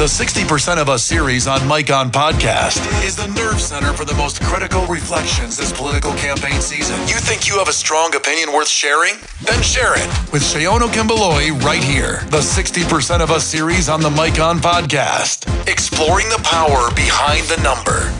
The 60% of Us series on Mic On Podcast is the nerve center for the most critical reflections this political campaign season. You think you have a strong opinion worth sharing? Then share it with Shayono Kimbaloy right here. The 60% of Us series on the Mic On Podcast, exploring the power behind the number.